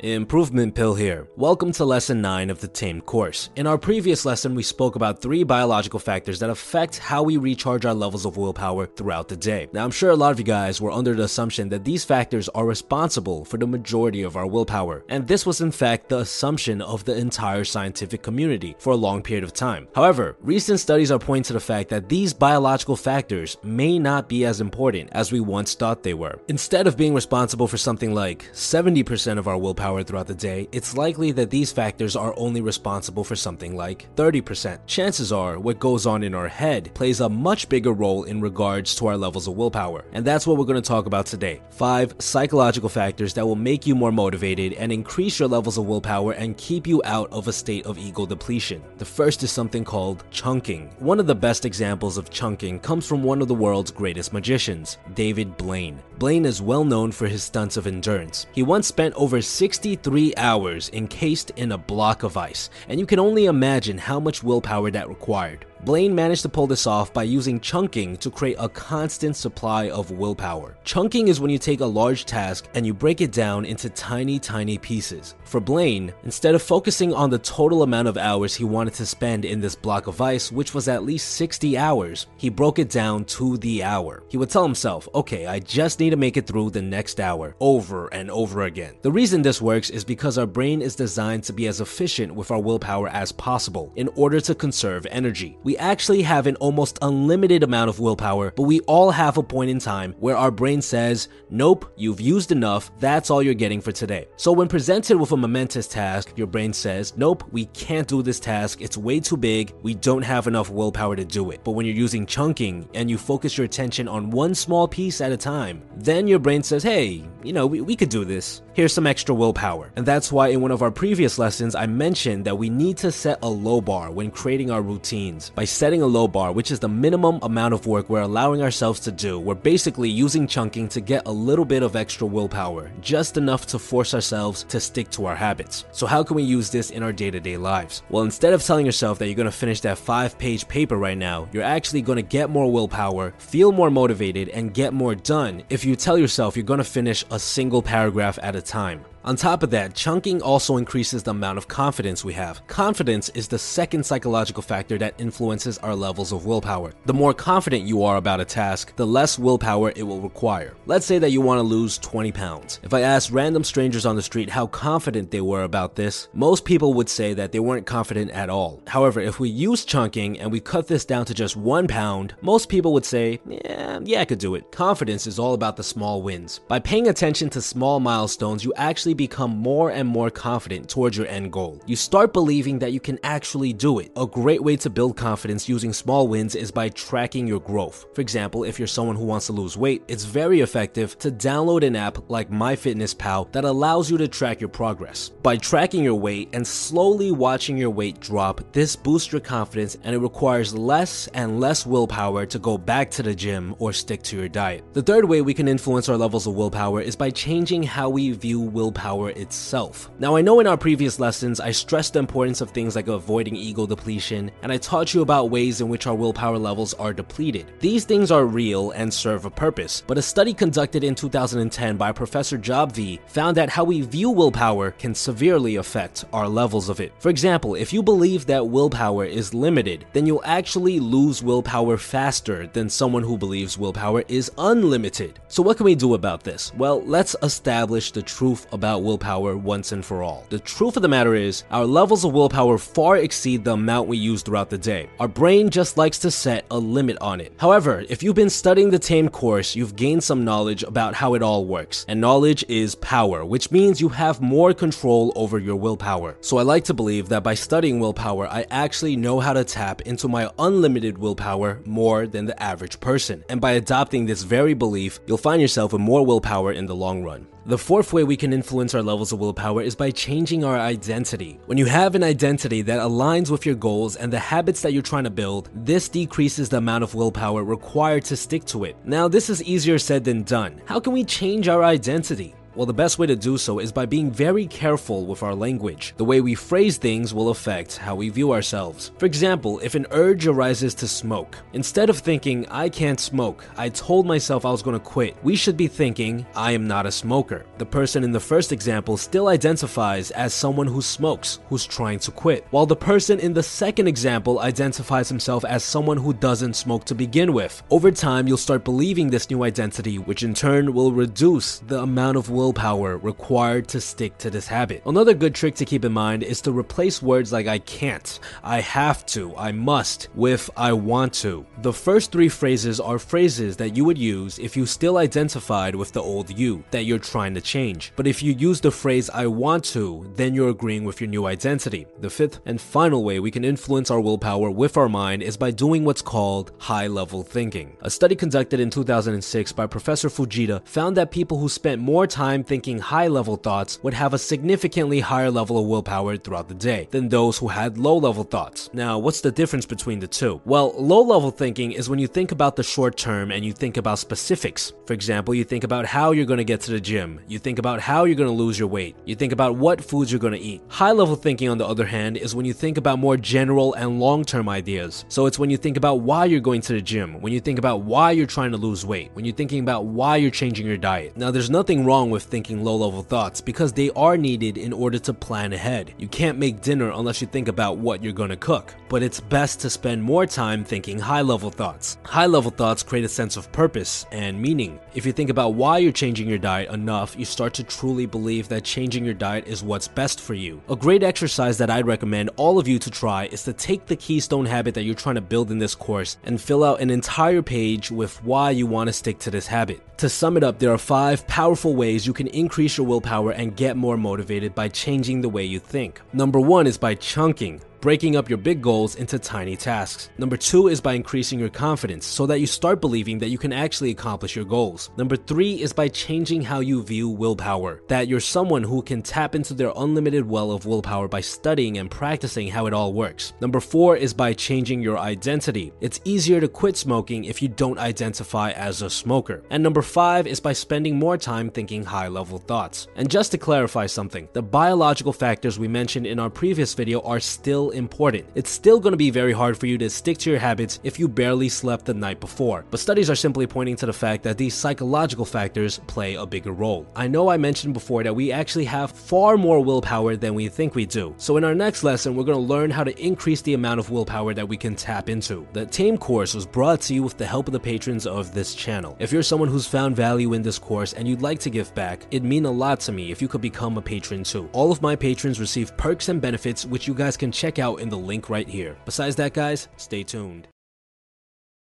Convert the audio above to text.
Improvement Pill here. Welcome to lesson 9 of the TAME course. In our previous lesson, we spoke about three biological factors that affect how we recharge our levels of willpower throughout the day. Now, I'm sure a lot of you guys were under the assumption that these factors are responsible for the majority of our willpower, and this was in fact the assumption of the entire scientific community for a long period of time. However, recent studies are pointing to the fact that these biological factors may not be as important as we once thought they were. Instead of being responsible for something like 70% of our willpower, throughout the day, it's likely that these factors are only responsible for something like 30%. Chances are, what goes on in our head plays a much bigger role in regards to our levels of willpower. And that's what we're going to talk about today. Five psychological factors that will make you more motivated and increase your levels of willpower and keep you out of a state of ego depletion. The first is something called chunking. One of the best examples of chunking comes from one of the world's greatest magicians, David Blaine. Blaine is well known for his stunts of endurance. He once spent over 63 hours encased in a block of ice, and you can only imagine how much willpower that required. Blaine managed to pull this off by using chunking to create a constant supply of willpower. Chunking is when you take a large task and you break it down into tiny, tiny pieces. For Blaine, instead of focusing on the total amount of hours he wanted to spend in this block of ice, which was at least 60 hours, he broke it down to the hour. He would tell himself, okay, I just need to make it through the next hour, over and over again. The reason this works is because our brain is designed to be as efficient with our willpower as possible in order to conserve energy we actually have an almost unlimited amount of willpower, but we all have a point in time where our brain says, Nope, you've used enough, that's all you're getting for today. So when presented with a momentous task, your brain says, Nope, we can't do this task, it's way too big, we don't have enough willpower to do it. But when you're using chunking and you focus your attention on one small piece at a time, then your brain says, Hey, you know, we, we could do this. Here's some extra willpower. And that's why in one of our previous lessons, I mentioned that we need to set a low bar when creating our routines by setting a low bar, which is the minimum amount of work we're allowing ourselves to do. We're basically using chunking to get a little bit of extra willpower, just enough to force ourselves to stick to our habits. So, how can we use this in our day to day lives? Well, instead of telling yourself that you're gonna finish that five page paper right now, you're actually gonna get more willpower, feel more motivated, and get more done if you tell yourself you're gonna finish a single paragraph at a time. On top of that, chunking also increases the amount of confidence we have. Confidence is the second psychological factor that influences our levels of willpower. The more confident you are about a task, the less willpower it will require. Let's say that you want to lose 20 pounds. If I asked random strangers on the street how confident they were about this, most people would say that they weren't confident at all. However, if we use chunking and we cut this down to just one pound, most people would say, yeah, yeah, I could do it. Confidence is all about the small wins. By paying attention to small milestones, you actually become more and more confident towards your end goal. You start believing that you can actually do it. A great way to build confidence using small wins is by tracking your growth. For example, if you're someone who wants to lose weight, it's very effective to download an app like MyFitnessPal that allows you to track your progress. By tracking your weight and slowly watching your weight drop, this boosts your confidence and it requires less and less willpower to go back to the gym or stick to your diet. The third way we can influence our levels of willpower is by changing how we view willpower power itself. Now, I know in our previous lessons I stressed the importance of things like avoiding ego depletion, and I taught you about ways in which our willpower levels are depleted. These things are real and serve a purpose, but a study conducted in 2010 by Professor Job V found that how we view willpower can severely affect our levels of it. For example, if you believe that willpower is limited, then you'll actually lose willpower faster than someone who believes willpower is unlimited. So, what can we do about this? Well, let's establish the truth about about willpower once and for all. The truth of the matter is, our levels of willpower far exceed the amount we use throughout the day. Our brain just likes to set a limit on it. However, if you've been studying the TAME course, you've gained some knowledge about how it all works. And knowledge is power, which means you have more control over your willpower. So I like to believe that by studying willpower, I actually know how to tap into my unlimited willpower more than the average person. And by adopting this very belief, you'll find yourself with more willpower in the long run. The fourth way we can influence our levels of willpower is by changing our identity. When you have an identity that aligns with your goals and the habits that you're trying to build, this decreases the amount of willpower required to stick to it. Now, this is easier said than done. How can we change our identity? Well, the best way to do so is by being very careful with our language. The way we phrase things will affect how we view ourselves. For example, if an urge arises to smoke, instead of thinking, I can't smoke, I told myself I was going to quit, we should be thinking, I am not a smoker. The person in the first example still identifies as someone who smokes, who's trying to quit, while the person in the second example identifies himself as someone who doesn't smoke to begin with. Over time, you'll start believing this new identity, which in turn will reduce the amount of will willpower required to stick to this habit. Another good trick to keep in mind is to replace words like I can't, I have to, I must with I want to. The first three phrases are phrases that you would use if you still identified with the old you that you're trying to change. But if you use the phrase I want to, then you're agreeing with your new identity. The fifth and final way we can influence our willpower with our mind is by doing what's called high level thinking. A study conducted in 2006 by Professor Fujita found that people who spent more time time thinking high level thoughts would have a significantly higher level of willpower throughout the day than those who had low level thoughts. Now, what's the difference between the two? Well, low level thinking is when you think about the short term and you think about specifics. For example, you think about how you're going to get to the gym, you think about how you're going to lose your weight, you think about what foods you're going to eat. High level thinking, on the other hand, is when you think about more general and long term ideas. So it's when you think about why you're going to the gym, when you think about why you're trying to lose weight, when you're thinking about why you're changing your diet. Now, there's nothing wrong with thinking low level thoughts because they are needed in order to plan ahead. You can't make dinner unless you think about what you're going to cook, but it's best to spend more time thinking high level thoughts. High level thoughts create a sense of purpose and meaning. If you think about why you're changing your diet enough, you start to truly believe that changing your diet is what's best for you. A great exercise that I'd recommend all of you to try is to take the keystone habit that you're trying to build in this course and fill out an entire page with why you want to stick to this habit. To sum it up, there are five powerful ways you can increase your willpower and get more motivated by changing the way you think. Number one is by chunking breaking up your big goals into tiny tasks. Number two is by increasing your confidence so that you start believing that you can actually accomplish your goals. Number three is by changing how you view willpower, that you're someone who can tap into their unlimited well of willpower by studying and practicing how it all works. Number four is by changing your identity. It's easier to quit smoking if you don't identify as a smoker. And number five is by spending more time thinking high level thoughts. And just to clarify something, the biological factors we mentioned in our previous video are still important. It's still going to be very hard for you to stick to your habits if you barely slept the night before, but studies are simply pointing to the fact that these psychological factors play a bigger role. I know I mentioned before that we actually have far more willpower than we think we do. So in our next lesson, we're going to learn how to increase the amount of willpower that we can tap into. The TAME course was brought to you with the help of the patrons of this channel. If you're someone who's found value in this course and you'd like to give back, it'd mean a lot to me if you could become a patron too. All of my patrons receive perks and benefits which you guys can check out in the link right here. Besides that, guys, stay tuned.